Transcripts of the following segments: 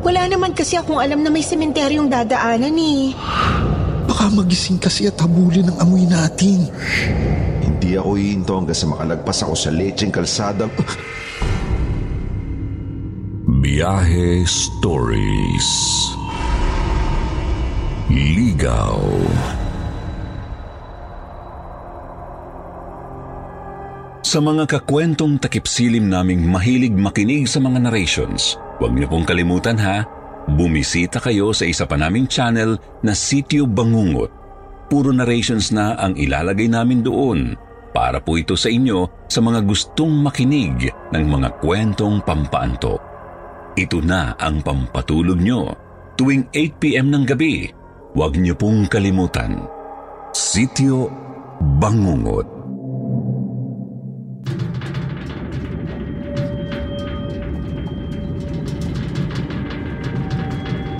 Wala naman kasi akong alam na may sementeryong dadaanan eh. Baka magising kasi at habulin ang amoy natin. Hindi ako hihinto hanggang sa makalagpas ako sa lecheng kalsadang... Biyahe Stories Ligaw Sa mga kakwentong takipsilim naming mahilig makinig sa mga narrations, huwag niyo pong kalimutan ha, bumisita kayo sa isa pa naming channel na Sityo Bangungot. Puro narrations na ang ilalagay namin doon para po ito sa inyo sa mga gustong makinig ng mga kwentong pampaantok. Ito na ang pampatulog nyo tuwing 8pm ng gabi. Huwag niyo pong kalimutan. Sityo Bangungot.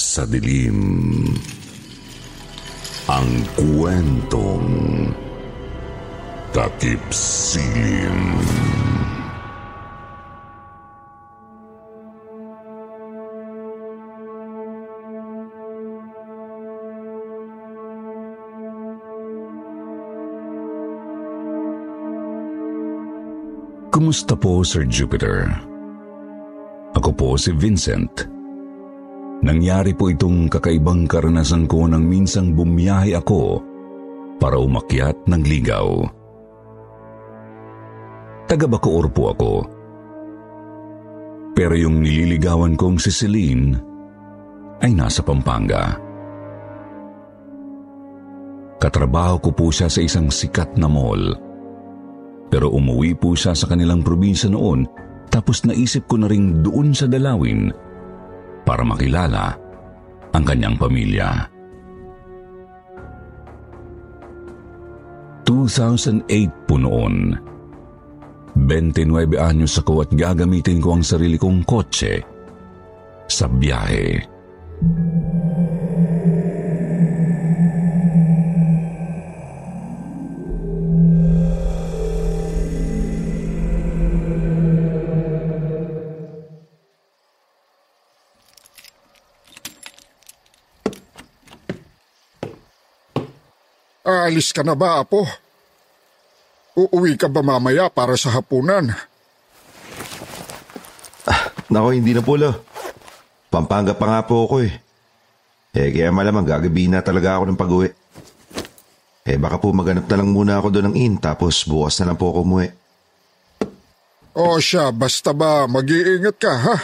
sa dilim. Ang kwentong takip silim. Kumusta po, Sir Jupiter? Ako po si Vincent. Nangyari po itong kakaibang karanasan ko nang minsang bumiyahe ako para umakyat ng ligaw. Taga Bacoor po ako. Pero yung nililigawan kong si Celine ay nasa Pampanga. Katrabaho ko po siya sa isang sikat na mall. Pero umuwi po siya sa kanilang probinsya noon tapos naisip ko na rin doon sa Dalawin para makilala ang kanyang pamilya. 2008 po noon. 29 anyos ako at gagamitin ko ang sarili kong kotse sa biyahe. Aalis ka na ba, Apo? Uuwi ka ba mamaya para sa hapunan? Nako, hindi na po, lo. Pampanga pa nga po ako eh. Eh, kaya malamang gagabi na talaga ako ng pag-uwi. Eh baka po maganap na lang muna ako doon ng inn tapos bukas na lang po ako umuwi. O siya, basta ba mag-iingat ka ha?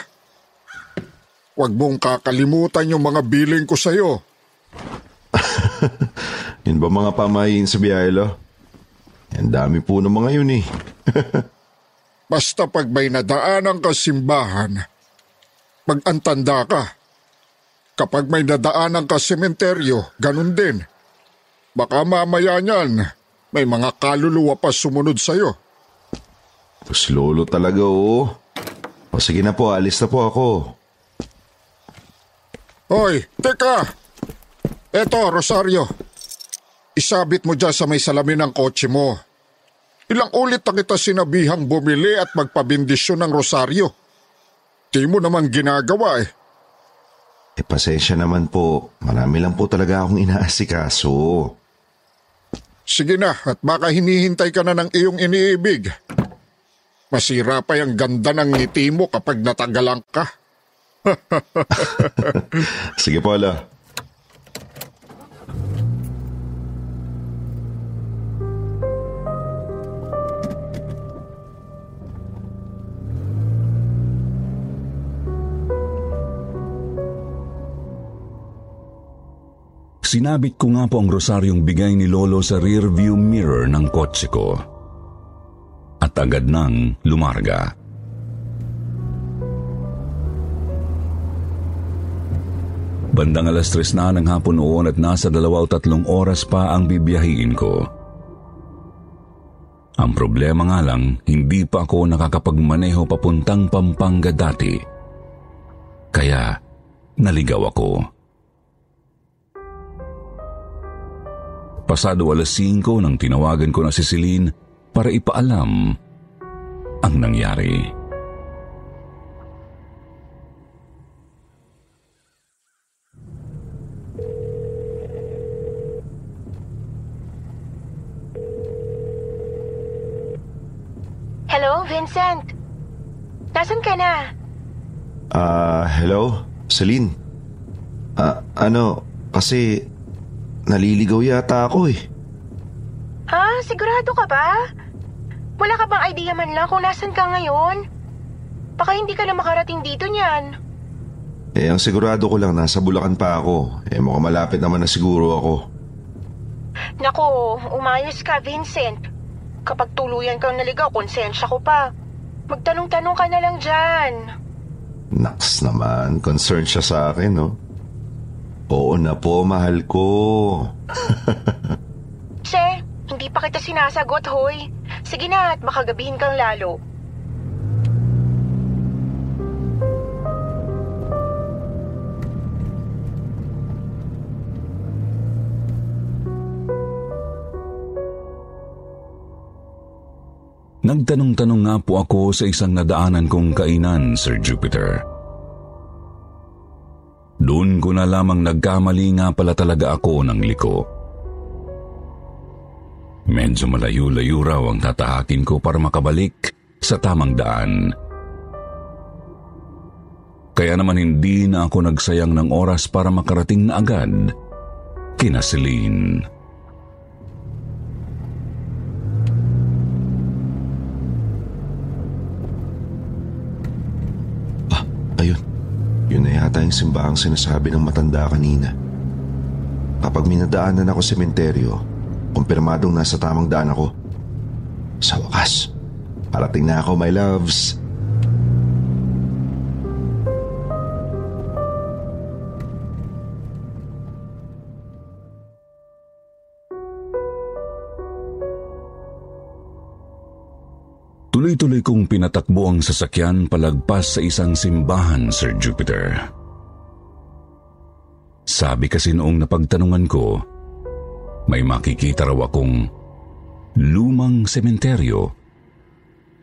Huwag mong kakalimutan yung mga billing ko sa'yo. Yun ba mga pamayin sa biyahe lo? Ang dami po ng mga yun eh. Basta pag may nadaanan ka simbahan, mag-antanda ka. Kapag may nadaanan ka sementeryo, ganun din. Baka mamaya niyan, may mga kaluluwa pa sumunod sa'yo. Tapos lolo talaga oo. O sige na po, alis na po ako. Hoy, teka! Eto, Rosario. Isabit mo dyan sa may salamin ng kotse mo. Ilang ulit na kita sinabihang bumili at magpabindisyon ng Rosario. Di mo naman ginagawa eh. Eh pasensya naman po, marami lang po talaga akong inaasikaso. Sige na at baka hinihintay ka na ng iyong iniibig. Masira pa yung ganda ng ngiti mo kapag natagalang ka. Sige po, ala. Sinabit ko nga po ang rosaryong bigay ni Lolo sa rearview mirror ng kotse ko. At agad nang lumarga. Bandang alas tres na ng hapon noon at nasa dalawa o tatlong oras pa ang bibiyahiin ko. Ang problema nga lang, hindi pa ako nakakapagmaneho papuntang Pampanga dati. Kaya naligaw ako. Pasado alas 5 nang tinawagan ko na si Celine para ipaalam ang nangyari. Hello, Vincent? Nasaan ka na? Ah, hello? Celine? Ah, ano, kasi naliligaw yata ako eh. Ha? Sigurado ka ba? Wala ka bang idea man lang kung nasan ka ngayon? Baka hindi ka na makarating dito niyan. Eh, ang sigurado ko lang nasa Bulacan pa ako. Eh, mukhang malapit naman na siguro ako. Nako, umayos ka, Vincent. Kapag tuluyan kang naligaw, konsensya ko pa. Magtanong-tanong ka na lang dyan. Naks naman, concerned siya sa akin, no? Oo na po, mahal ko. Se, hindi pa kita sinasagot, hoy. Sige na at makagabihin kang lalo. Nagtanong-tanong nga po ako sa isang nadaanan kong kainan, Sir Jupiter. Doon ko na lamang nagkamali nga pala talaga ako ng liko. Medyo malayo-layo raw ang tatahakin ko para makabalik sa tamang daan. Kaya naman hindi na ako nagsayang ng oras para makarating na agad kina Celine. Ayun, yun na yata yung simbahang sinasabi ng matanda kanina. Kapag minadaanan ako sementeryo, kumpirmadong nasa tamang daan ako. Sa wakas, parating na ako, my loves. Tuloy-tuloy kong pinatakbo ang sasakyan palagpas sa isang simbahan, Sir Jupiter. Sabi kasi noong napagtanungan ko, may makikita raw akong lumang sementeryo.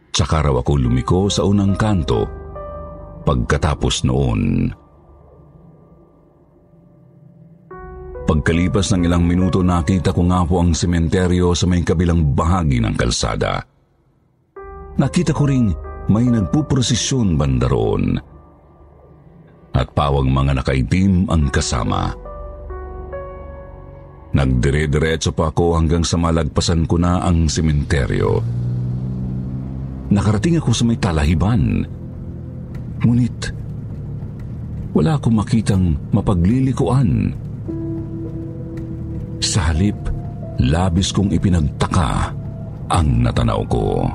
Tsaka raw ako lumiko sa unang kanto pagkatapos noon. Pagkalipas ng ilang minuto nakita ko nga po ang sementeryo sa may kabilang bahagi ng kalsada. Nakita ko ring may nagpuprosesyon banda roon. At pawang mga nakaitim ang kasama. Nagdire-diretso pa ako hanggang sa malagpasan ko na ang sementeryo. Nakarating ako sa may talahiban. Ngunit, wala akong makitang mapaglilikuan. Sa halip, labis kong ipinagtaka ang natanaw ko.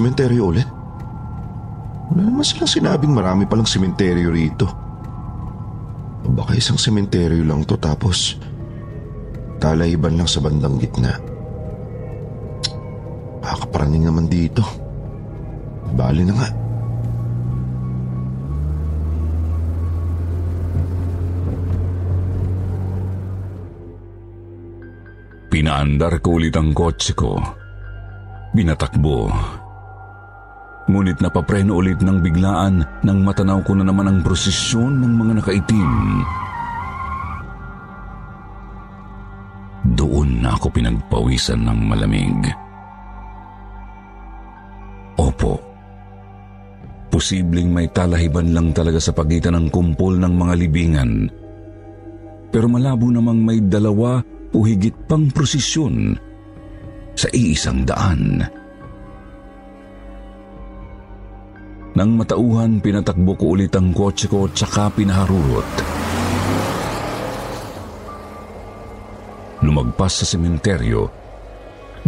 Sementeryo ulit? Wala naman silang sinabing marami palang sementeryo rito. O baka isang sementeryo lang to tapos talaiban lang sa bandang gitna. Makakaparaning naman dito. Bali na nga. Pinaandar ko ulit ang kotse ko. Binatakbo. Ngunit napapreno ulit ng biglaan nang matanaw ko na naman ang prosesyon ng mga nakaitim. Doon na ako pinagpawisan ng malamig. Opo. Posibleng may talahiban lang talaga sa pagitan ng kumpol ng mga libingan. Pero malabo namang may dalawa o higit pang prosesyon sa iisang daan. Nang matauhan, pinatakbo ko ulit ang kotse ko tsaka pinaharurot. Lumagpas sa sementeryo,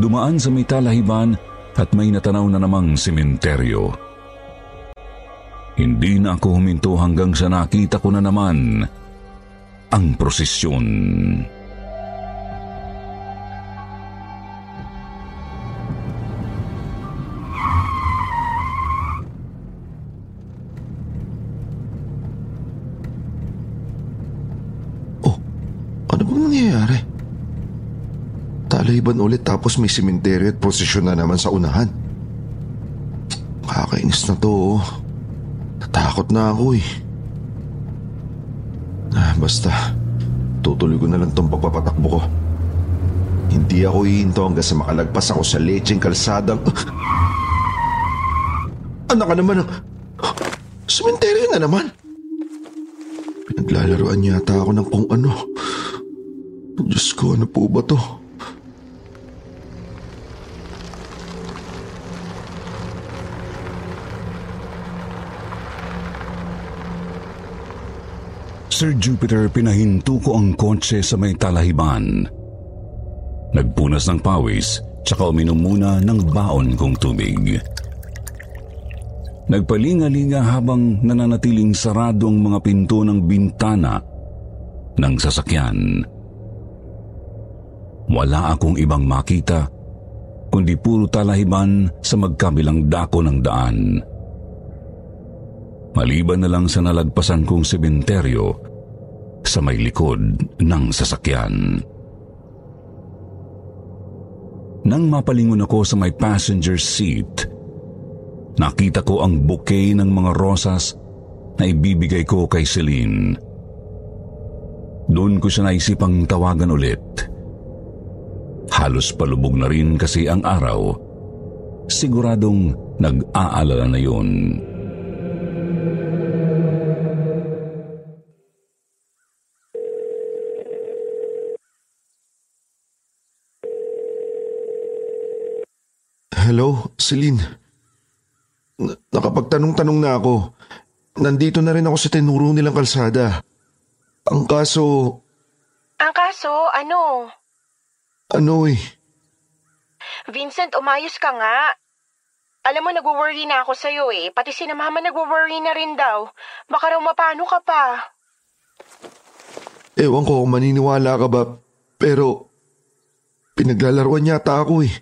dumaan sa may talahiban at may natanaw na namang sementeryo. Hindi na ako huminto hanggang sa nakita ko na naman ang prosesyon. Oh, Talaiban ulit tapos may sementeryo at prosesyon na naman sa unahan. Kakainis na to. oh. Natakot na ako eh. Ah, basta, tutuloy ko na lang tong pagpapatakbo ko. Hindi ako hihinto hanggang sa makalagpas ako sa lecheng kalsadang... Anak ka naman ng... Sementeryo na naman. Pinaglalaroan yata ako ng kung ano. Diyos ko, ano po ba to? Sir Jupiter, pinahinto ko ang kotse sa may talahiban. Nagpunas ng pawis, tsaka uminom muna ng baon kong tubig. Nagpalingalinga habang nananatiling sarado ang mga pinto ng bintana ng sasakyan. Wala akong ibang makita, kundi puro talahiban sa magkabilang dako ng daan. Maliban na lang sa nalagpasan kong sementeryo sa may likod ng sasakyan. Nang mapalingon ako sa may passenger seat, nakita ko ang bouquet ng mga rosas na ibibigay ko kay Celine. Doon ko siya naisipang tawagan ulit. Halos palubog na rin kasi ang araw. Siguradong nag-aalala na yun. Hello, Celine. N- nakapagtanong-tanong na ako. Nandito na rin ako sa tinuro nilang kalsada. Ang kaso, Ang kaso, ano? ano eh, Vincent, umayos ka nga. Alam mo, nagwo-worry na ako sa'yo eh. Pati si mama nagwo-worry na rin daw. Baka raw mapano ka pa. ewan ko kung maniniwala ka ba, pero pinaglalaruan yata ako eh.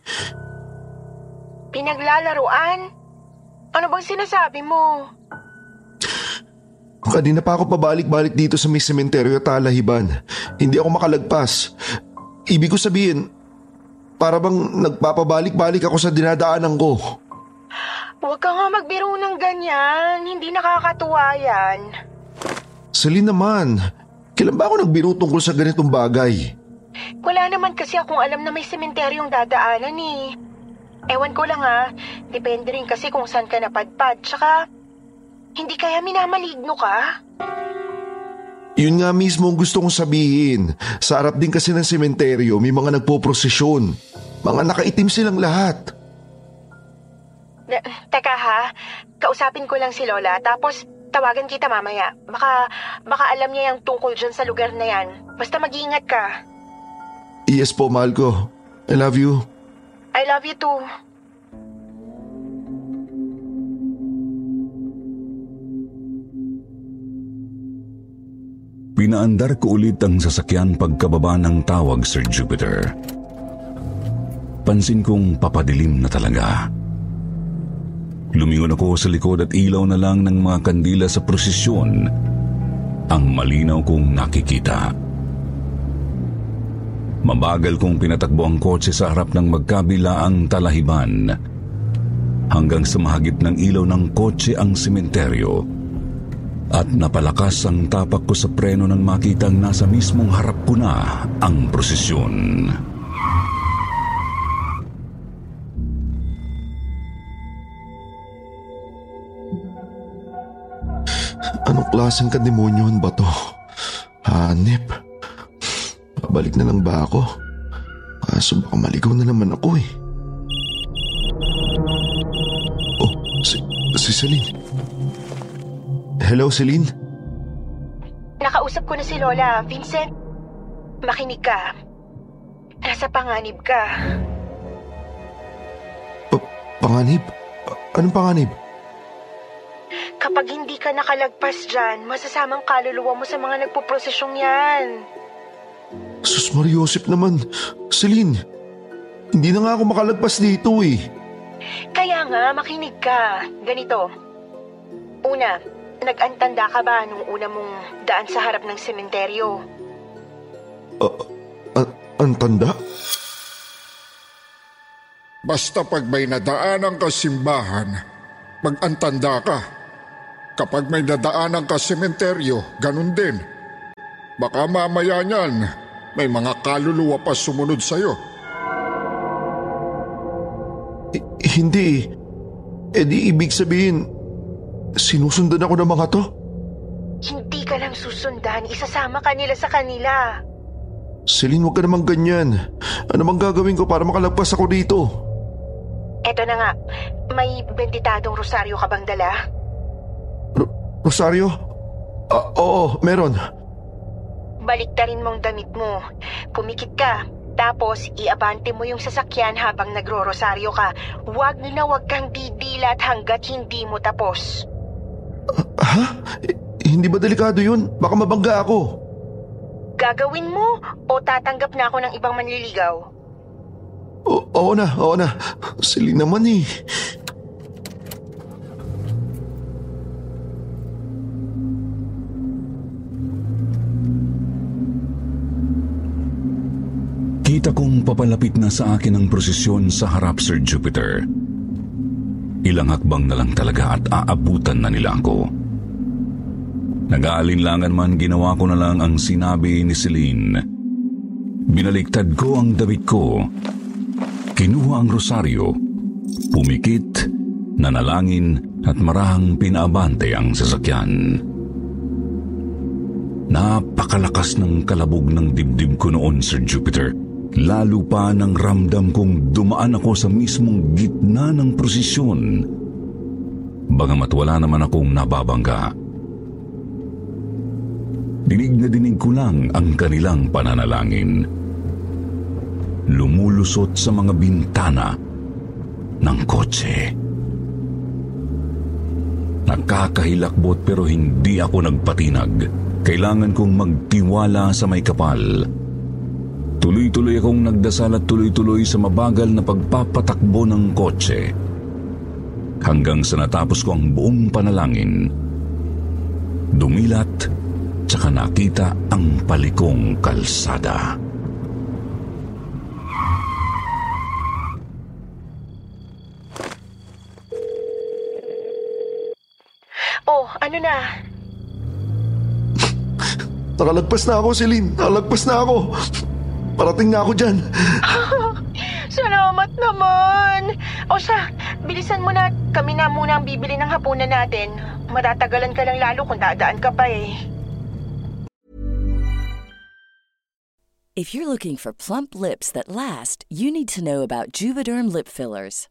Pinaglalaruan? Ano bang sinasabi mo? Kanina pa ako pabalik-balik dito sa may sementeryo at talahiban. Hindi ako makalagpas. Ibig ko sabihin, para bang nagpapabalik-balik ako sa dinadaanan ko. Huwag ka nga magbiro ng ganyan. Hindi nakakatuwa yan. Celine naman, kailan ba ako nagbiro tungkol sa ganitong bagay? Wala naman kasi akong alam na may sementeryong dadaanan eh. Ewan ko lang ha. Depende rin kasi kung saan ka napadpad. Tsaka, Hindi kaya minamaligno ka? Yun nga mismo ang gusto kong sabihin. Sa harap din kasi ng sementeryo, may mga nagpo-prosesyon. Mga nakaitim silang lahat. Na- teka ha, kausapin ko lang si Lola tapos tawagan kita mamaya. Baka, baka alam niya yung tungkol dyan sa lugar na yan. Basta mag-iingat ka. Yes po, mahal ko. I love you. I love you too. Pinaandar ko ulit ang sasakyan pagkababa ng tawag, Sir Jupiter. Pansin kong papadilim na talaga. Lumingon ako sa likod at ilaw na lang ng mga kandila sa prosesyon ang malinaw kong nakikita. Mabagal kong pinatakbo ang kotse sa harap ng magkabilaang talahiban hanggang sa mahagip ng ilaw ng kotse ang sementeryo at napalakas ang tapak ko sa preno nang makitang nasa mismong harap ko na ang prosesyon. Anong klaseng kademonyohan ba to? Hanip. Pabalik na lang ba ako? Kaso baka maligaw na naman ako eh. Oh, si, si Celine. Hello, Celine? Nakausap ko na si Lola. Vincent, makinig ka. Nasa panganib ka. Pa- panganib? Anong panganib? Kapag hindi ka nakalagpas dyan, masasamang kaluluwa mo sa mga nagpuprosesyong yan. Sus Mariosip naman. Celine, hindi na nga ako makalagpas dito eh. Kaya nga, makinig ka. Ganito. Una, nag-antanda ka ba nung una mong daan sa harap ng sementeryo? A- ang tanda? Basta pag may nadaanan ka simbahan, mag-antanda ka. Kapag may nadaanan ka sementeryo, ganun din. Baka mamaya niyan, may mga kaluluwa pa sumunod sa'yo. Eh, hindi eh. Eh di ibig sabihin, sinusundan ako ng mga to? Hindi ka lang susundan, isasama ka nila sa kanila. Celine, huwag ka naman ganyan. Ano bang gagawin ko para makalagpas ako dito? Eto na nga, may benditadong rosaryo ka bang dala? Ro- Rosario? Ah, oo, meron. Baliktarin mong damit mo. Pumikit ka. Tapos, iabante mo yung sasakyan habang nagro-rosaryo ka. Huwag na huwag kang didilat hanggat hindi mo tapos. Ha? Eh, hindi ba delikado yun? Baka mabangga ako. Gagawin mo o tatanggap na ako ng ibang manliligaw? O- oo na, oo na. Celine naman eh. Kita kong papalapit na sa akin ang prosesyon sa harap Sir Jupiter. Ilang hakbang na lang talaga at aabutan na nila ako. Nag-aalinlangan man ginawa ko na lang ang sinabi ni Celine. Binaliktad ko ang damit ko. Kinuha ang rosaryo. Pumikit, nanalangin at marahang pinaabante ang sasakyan. Napakalakas ng kalabog ng dibdib ko noon, Sir Jupiter. Lalo pa nang ramdam kong dumaan ako sa mismong gitna ng prosesyon. Bagamat wala naman akong nababangga. Dinig na dinig ko lang ang kanilang pananalangin. Lumulusot sa mga bintana ng kotse. Nakakahilakbot pero hindi ako nagpatinag. Kailangan kong magtiwala sa may kapal. Tuloy-tuloy akong nagdasal at tuloy-tuloy sa mabagal na pagpapatakbo ng kotse. Hanggang sa natapos ko ang buong panalangin. Dumilat, tsaka nakita ang palikong kalsada. Oh, ano na? Nakalagpas na ako, Celine. Nakalagpas na ako. Parating na ako dyan. Salamat naman. O siya, bilisan mo na. Kami na muna ang bibili ng hapunan natin. matatagalan ka lang lalo kung dadaan ka pa eh. If you're looking for plump lips that last, you need to know about Juvederm lip fillers.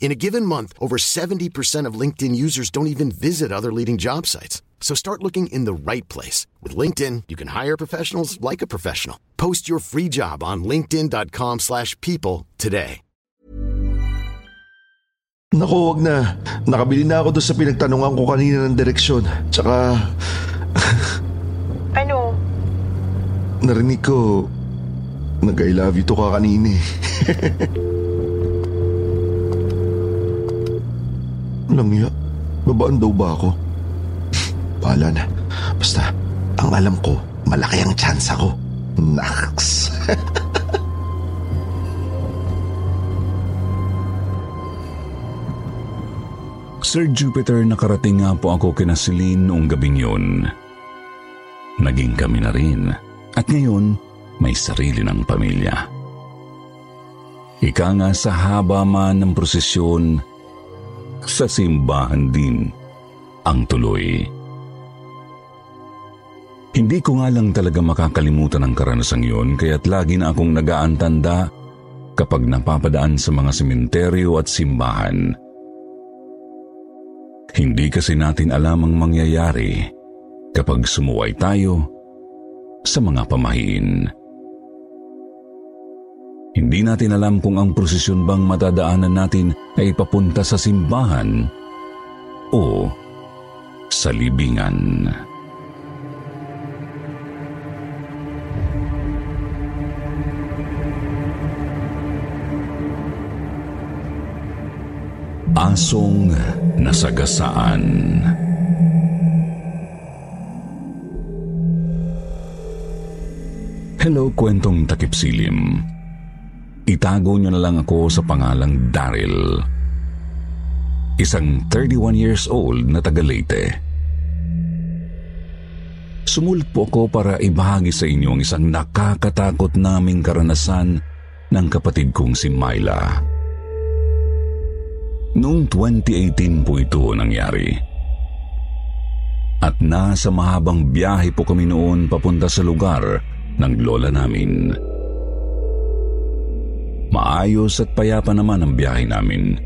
In a given month, over 70% of LinkedIn users don't even visit other leading job sites. So start looking in the right place. With LinkedIn, you can hire professionals like a professional. Post your free job on linkedin.com slash people today. Naku, wag na. Nakabili na ako doon sa pinagtanungan ko kanina ng direksyon. Tsaka, Ano? narinig ko, nag-I love you to ka kanina eh. iya. Babaan daw ba ako? Bahala na. Basta, ang alam ko, malaki ang chance ako. Naks. Sir Jupiter, nakarating nga po ako kina Celine noong gabing yun. Naging kami na rin. At ngayon, may sarili ng pamilya. Ika nga sa haba man ng prosesyon, sa simbahan din ang tuloy. Hindi ko nga lang talaga makakalimutan ang karanasang yun kaya't lagi na akong nagaantanda kapag napapadaan sa mga sementeryo at simbahan. Hindi kasi natin alam ang mangyayari kapag sumuway tayo sa mga pamahiin. Hindi natin alam kung ang prosesyon bang matadaanan natin ay papunta sa simbahan o sa libingan. Asong nasagasaan. Hello, kwentong takip. Itago niyo na lang ako sa pangalang Daryl. Isang 31 years old na taga Leyte. Sumulit po ako para ibahagi sa inyo ang isang nakakatakot naming karanasan ng kapatid kong si Myla. Noong 2018 po ito nangyari. At nasa mahabang biyahe po kami noon papunta sa lugar ng lola namin. Maayos at payapa naman ang biyahe namin.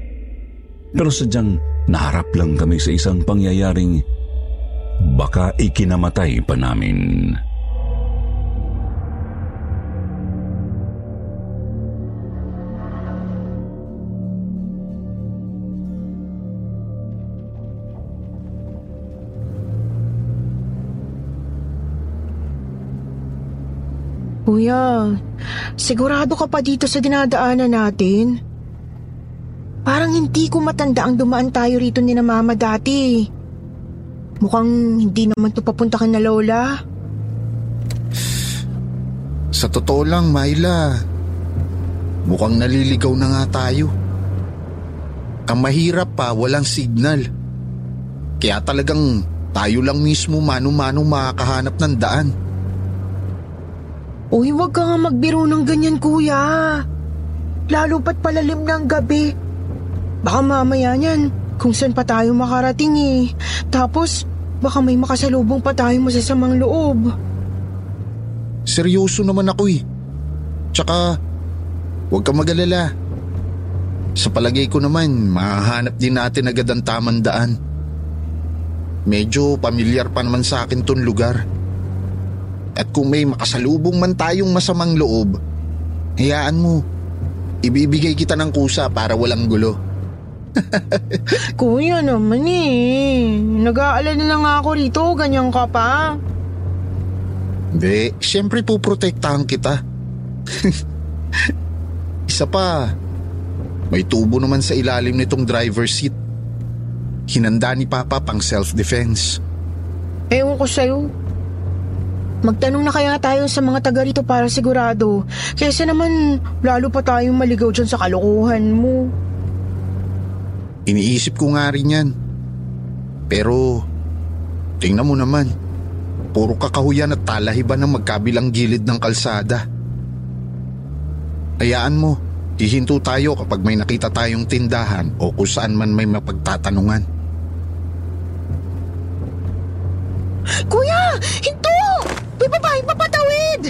Pero sadyang naharap lang kami sa isang pangyayaring baka ikinamatay pa namin. Kuya, sigurado ka pa dito sa dinadaanan natin? Parang hindi ko matanda ang dumaan tayo rito ni na mama dati. Mukhang hindi naman to papunta ka na lola. Sa totoo lang, Myla, mukhang naliligaw na nga tayo. Ang mahirap pa, walang signal. Kaya talagang tayo lang mismo mano-mano makakahanap ng daan. Uy, wag ka nga magbiro ng ganyan kuya. Lalo pat palalim ng gabi. Baka mamaya niyan, kung saan pa tayo makarating eh. Tapos, baka may makasalubong pa tayo masasamang loob. Seryoso naman ako eh. Tsaka, huwag kang mag-alala. Sa palagay ko naman, mahahanap din natin agad ang tamang daan. Medyo pamilyar pa naman sa akin tong lugar. At kung may makasalubong man tayong masamang loob, hayaan mo, ibibigay kita ng kusa para walang gulo. Kuya naman eh. Nag-aalala na nga ako rito, ganyan ka pa. Hindi, siyempre puprotektahan kita. Isa pa, may tubo naman sa ilalim nitong driver seat. Hinanda ni Papa pang self-defense. Ewan ko sa'yo. Magtanong na kaya tayo sa mga taga rito para sigurado. Kesa naman, lalo pa tayong maligaw dyan sa kalokohan mo. Iniisip ko nga rin yan. Pero, tingnan mo naman. Puro kakahuyan at talahiban ng magkabilang gilid ng kalsada. Hayaan mo, hihinto tayo kapag may nakita tayong tindahan o kung saan man may mapagtatanungan. Kuya! Hinto! May babaeng papatawid!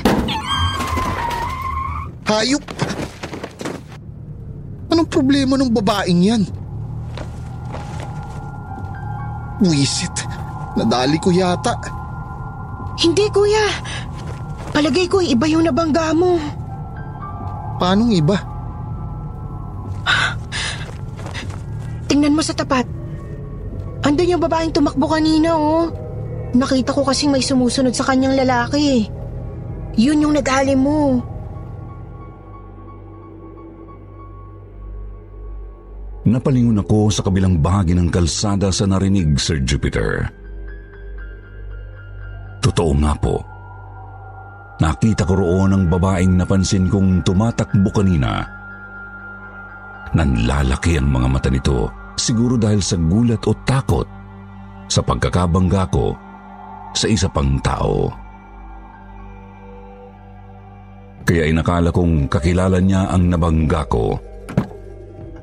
Hayop! Anong problema ng babaeng yan? Wisit, nadali ko yata. Hindi, kuya. Palagay ko iba yung nabangga mo. Paanong iba? Tingnan mo sa tapat. Andun yung babaeng tumakbo kanina, oh. Nakita ko kasing may sumusunod sa kanyang lalaki. Yun yung nag-alim mo. Napalingon ako sa kabilang bahagi ng kalsada sa narinig, Sir Jupiter. Totoo nga po. Nakita ko roon ang babaeng napansin kong tumatakbo kanina. Nanlalaki ang mga mata nito, siguro dahil sa gulat o takot sa pagkakabangga ko sa isa pang tao. Kaya inakala kong kakilala niya ang nabangga ko.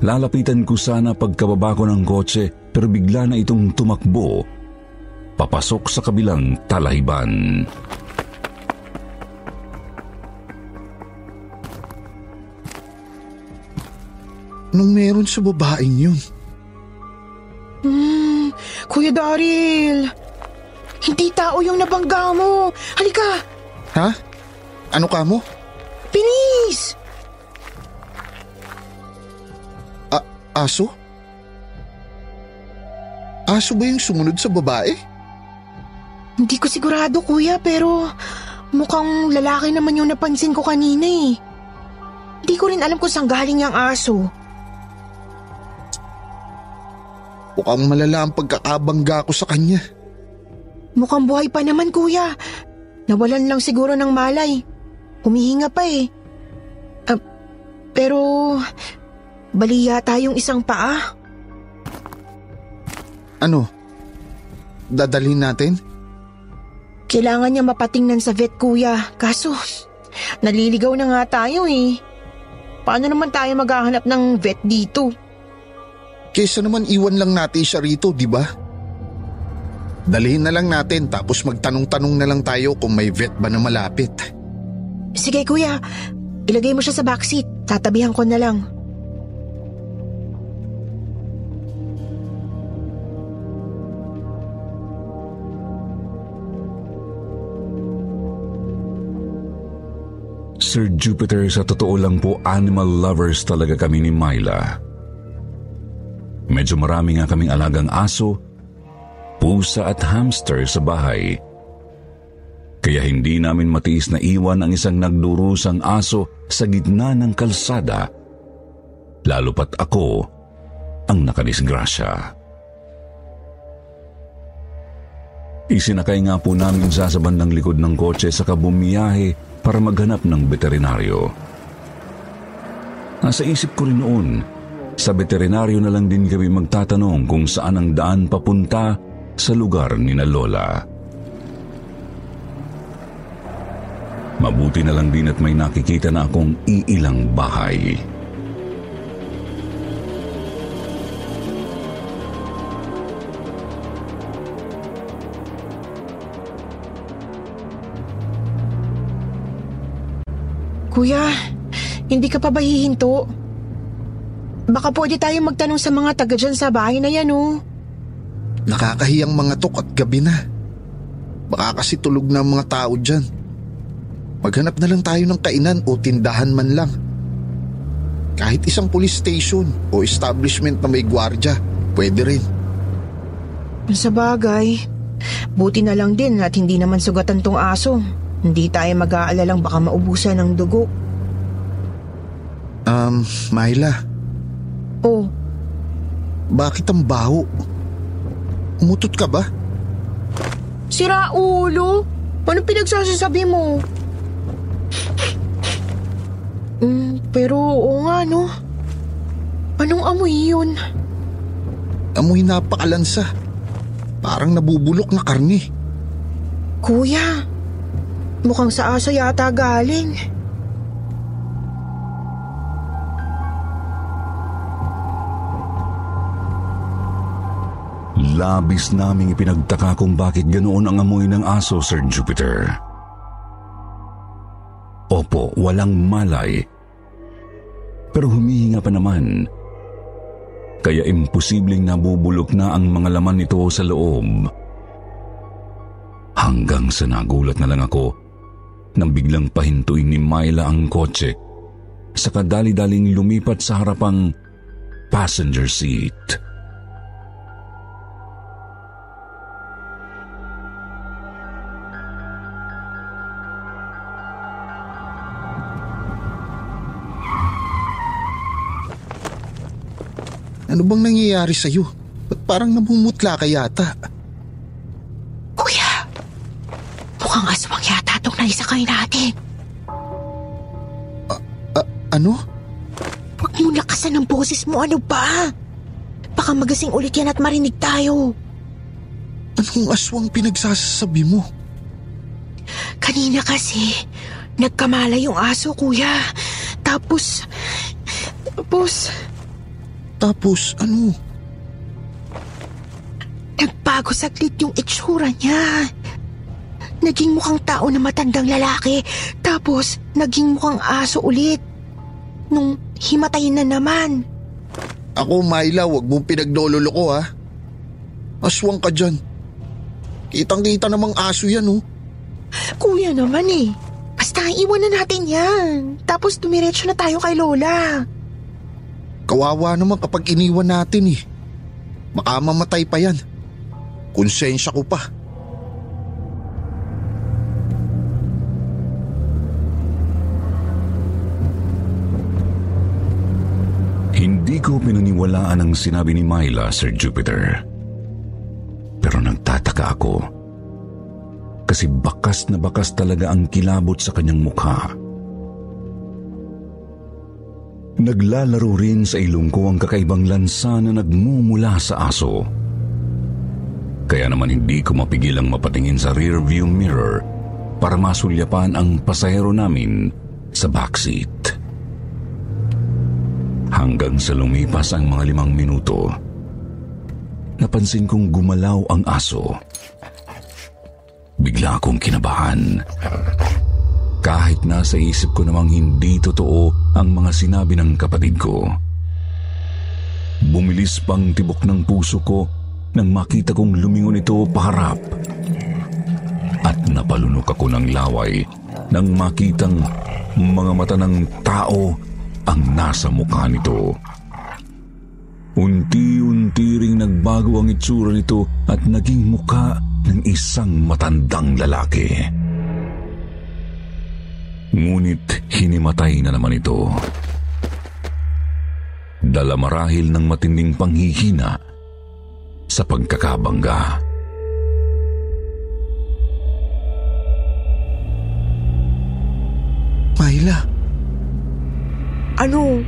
Lalapitan ko sana pagkababa ko ng kotse pero bigla na itong tumakbo papasok sa kabilang talahiban. Anong meron sa babaeng yun? Hmm, Kuya Daryl. Hindi tao yung nabangga mo. Halika, Ha? Ano ka mo? bilis! A- aso? Aso ba yung sumunod sa babae? Hindi ko sigurado, kuya, pero mukhang lalaki naman yung napansin ko kanina eh. Hindi ko rin alam kung saan galing yung aso. Mukhang malala ang pagkakabangga ko sa kanya. Mukhang buhay pa naman, kuya. Nawalan lang siguro ng malay. Humihinga pa eh. Ah, pero, bali yata yung isang paa. Ano? Dadalhin natin? Kailangan niya mapatingnan sa vet, kuya. Kaso, naliligaw na nga tayo eh. Paano naman tayo maghahanap ng vet dito? Kesa naman iwan lang natin siya rito, di ba? Dalhin na lang natin tapos magtanong-tanong na lang tayo kung may vet ba na malapit. Sige kuya, ilagay mo siya sa backseat. Tatabihan ko na lang. Sir Jupiter, sa totoo lang po, animal lovers talaga kami ni Myla. Medyo marami nga kaming alagang aso, pusa at hamster sa bahay. Kaya hindi namin matiis na iwan ang isang nagdurusang aso sa gitna ng kalsada, lalo pat ako ang nakadisgrasya. Isinakay nga po namin sa sa bandang likod ng kotse sa kabumiyahe para maghanap ng veterinaryo. Nasa isip ko rin noon, sa veterinaryo na lang din kami magtatanong kung saan ang daan papunta sa lugar ni na Lola. Mabuti na lang din at may nakikita na akong iilang bahay. Kuya, hindi ka pa ba hihinto? Baka pwede tayo magtanong sa mga taga dyan sa bahay na yan, oh. Nakakahiyang mga tok at gabi na. Baka kasi tulog na ang mga tao dyan. Maghanap na lang tayo ng kainan o tindahan man lang. Kahit isang police station o establishment na may gwardya, pwede rin. Sa bagay, buti na lang din at hindi naman sugatan tong aso. Hindi tayo mag-aalalang baka maubusan ng dugo. Um, Myla, Oh, bakit ang baho? Umutot ka ba? sira ulo? Anong pinagsasasabi mo? Mm, pero oo nga no. Anong amoy yun? Amoy napakalansa. Parang nabubulok na karni. Kuya, mukhang sa aso yata galing. Labis naming ipinagtaka kung bakit ganoon ang amoy ng aso, Sir Jupiter. Opo, walang malay. Pero humihinga pa naman. Kaya imposibleng nabubulok na ang mga laman nito sa loob. Hanggang sa nagulat na lang ako nang biglang pahintuin ni Myla ang kotse sa kadali-daling lumipat sa harapang passenger seat. Ano bang nangyayari sa'yo? Ba't parang namumutla ka yata? Kuya, mukhang aswang yata itong naisakay natin. Ano? Huwag mo lakasan ang boses mo, ano ba? Baka magasing ulit yan at marinig tayo. Anong aswang pinagsasabi mo? Kanina kasi, nagkamala yung aso, kuya. Tapos, tapos, Tapos ano? nagbago saglit yung itsura niya. Naging mukhang tao na matandang lalaki, tapos naging mukhang aso ulit. Nung himatayin na naman. Ako, Myla, wag mong pinaglololo ha. Aswang ka dyan. Kitang-kita namang aso yan, oh. Kuya naman eh. Basta iwan na natin yan. Tapos dumiretso na tayo kay Lola. Kawawa naman kapag iniwan natin eh. Baka mamatay pa yan. Konsensya ko pa. Hindi ko pinaniwalaan ang sinabi ni Myla, Sir Jupiter. Pero nagtataka ako. Kasi bakas na bakas talaga ang kilabot sa kanyang mukha. Naglalaro rin sa ilong ko ang kakaibang lansa na nagmumula sa aso. Kaya naman hindi ko mapigilang mapatingin sa rearview mirror para masulyapan ang pasahero namin sa backseat. Hanggang sa lumipas ang mga limang minuto, napansin kong gumalaw ang aso. Bigla akong kinabahan. Kahit nasa isip ko namang hindi totoo ang mga sinabi ng kapatid ko. Bumilis pang tibok ng puso ko nang makita kong lumingon ito paharap. At napalunok ako ng laway nang makitang mga mata ng tao ang nasa mukha nito. Unti-unti ring nagbago ang itsura nito at naging mukha ng isang matandang lalaki. Ngunit hinimatay na naman ito. Dala marahil ng matinding panghihina sa pagkakabangga. Myla, Ano?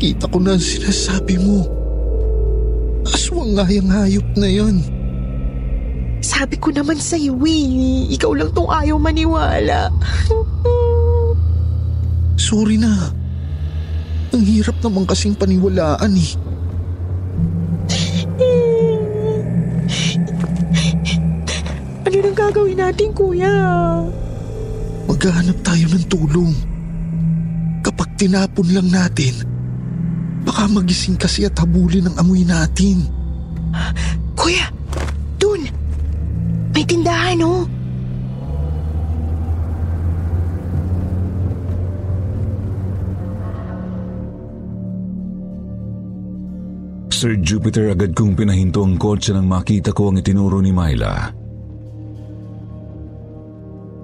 kita ko na ang sinasabi mo. Aswang nga yung hayop na yan. Sabi ko naman sa'yo eh. Ikaw lang tong ayaw maniwala. Sorry na. Ang hirap naman kasing paniwalaan eh. ano nang gagawin natin, kuya? Maghahanap tayo ng tulong. Kapag tinapon lang natin, baka magising kasi at habulin ang amoy natin. May tindahan, oh! Sir Jupiter agad kong pinahinto ang kotse nang makita ko ang itinuro ni Myla.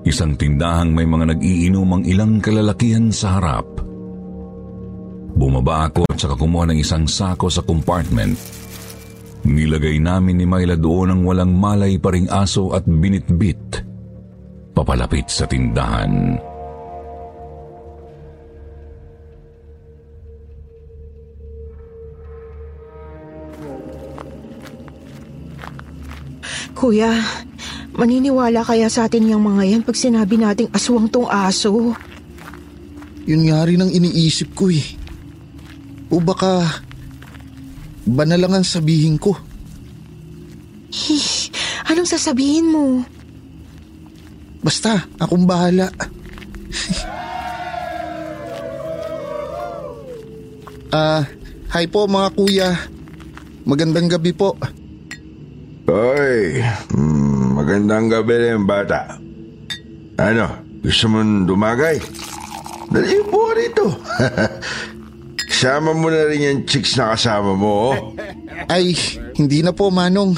Isang tindahang may mga nag-iinumang ilang kalalakihan sa harap. Bumaba ako at saka kumuha ng isang sako sa compartment. Nilagay namin ni Myla doon ang walang malay pa ring aso at binitbit papalapit sa tindahan. Kuya, maniniwala kaya sa atin yung mga yan pag sinabi nating aswang tong aso? Yun nga rin ang iniisip ko eh. O baka, ba na lang ang sabihin ko? Hih, anong sasabihin mo? Basta, akong bahala. Ah, hi po mga kuya. Magandang gabi po. Hoy, mm, magandang gabi rin bata. Ano, gusto mong dumagay? Dali po rito. Kasama mo na rin yung chicks na kasama mo. oh. Ay, hindi na po manong.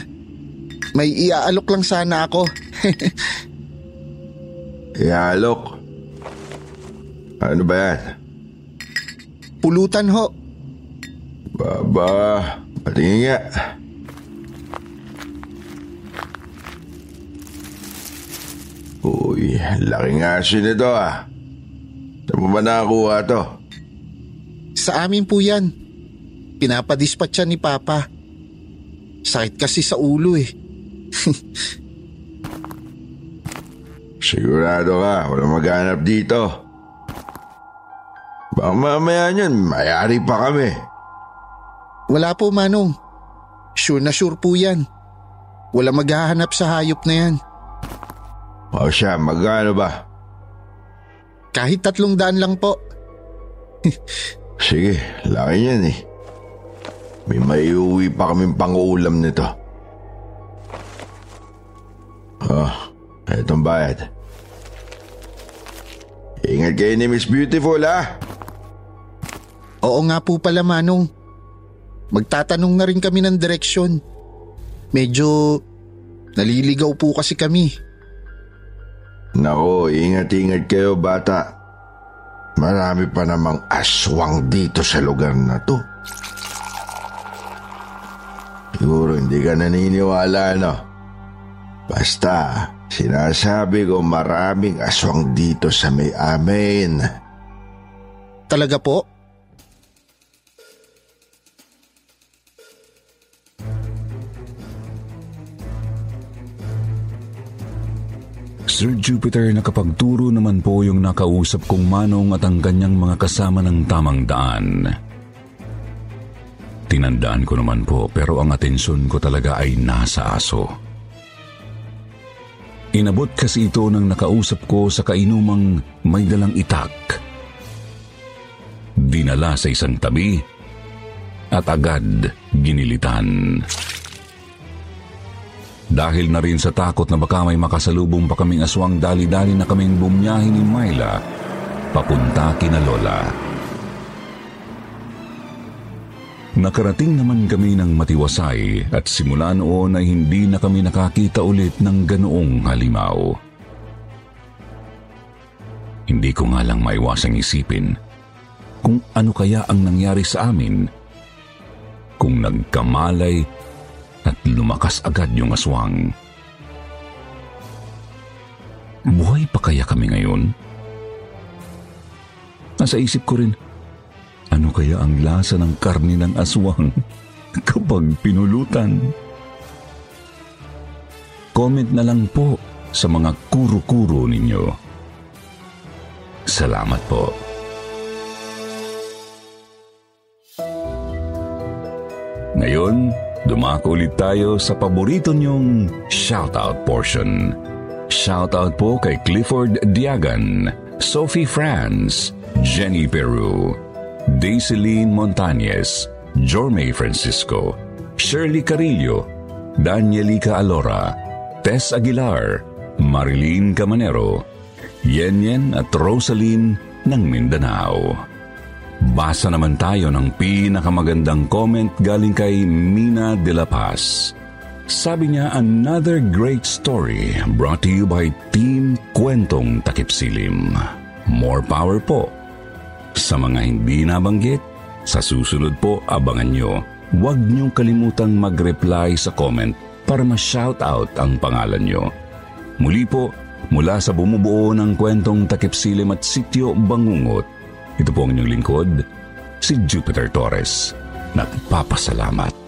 May iaalok lang sana ako. Ialok. Ano ba yan? Pulutan ho. Baba, patingin nga. Uy, laking aso nito ah. Saan mo ba nakakuha to? Sa amin po yan. Pinapadispatch yan ni Papa. Sakit kasi sa ulo eh. Sigurado ka, walang maghanap dito. Baka mamaya niyan, mayari pa kami. Wala po manong. Sure na sure po yan. Wala maghahanap sa hayop na yan. O siya, magkano ba? Kahit tatlong daan lang po. Sige, laki yan eh. May maiuwi pa kaming pang-uulam nito. Oh, etong bayad. Ingat kayo ni Miss Beautiful ha. Oo nga po pala manong. Magtatanong na rin kami ng direksyon. Medyo naliligaw po kasi kami. Nako, ingat-ingat kayo bata. Marami pa namang aswang dito sa lugar na to. Siguro hindi ka naniniwala, no? Basta, sinasabi ko maraming aswang dito sa may amin. Talaga po? Sir Jupiter nakapagturo naman po yung nakausap kong manong at ang kanyang mga kasama ng tamang daan. Tinandaan ko naman po pero ang atensyon ko talaga ay nasa aso. Inabot kasi ito ng nakausap ko sa kainumang may dalang itak. Dinala sa isang tabi at agad ginilitan. Dahil na rin sa takot na baka may makasalubong pa kaming aswang dali-dali na kaming bumyahin ni Myla papunta kina Lola. Nakarating naman kami ng matiwasay at simula noon ay hindi na kami nakakita ulit ng ganoong halimaw. Hindi ko nga lang maiwasang isipin kung ano kaya ang nangyari sa amin kung nagkamalay at lumakas agad yung aswang. Buhay pa kaya kami ngayon? Nasa isip ko rin, ano kaya ang lasa ng karni ng aswang kapag pinulutan? Comment na lang po sa mga kuro-kuro ninyo. Salamat po. Ngayon, dumako ulit tayo sa paborito niyong shoutout portion. shoutout po kay Clifford Diagan, Sophie Franz, Jenny Peru, Daisyline Montañez, Jorme Francisco, Shirley Carillo, Danielica Alora, Tess Aguilar, Marilyn Camanero, Yenyen at Rosaline ng Mindanao. Basa naman tayo ng pinakamagandang comment galing kay Mina de la Paz. Sabi niya, another great story brought to you by Team Kwentong Takipsilim. More power po. Sa mga hindi nabanggit, sa susunod po abangan nyo. Huwag niyong kalimutang mag-reply sa comment para ma-shoutout ang pangalan nyo. Muli po, mula sa bumubuo ng kwentong Takipsilim at Sityo Bangungot, ito po ang inyong lingkod, si Jupiter Torres. Nagpapasalamat.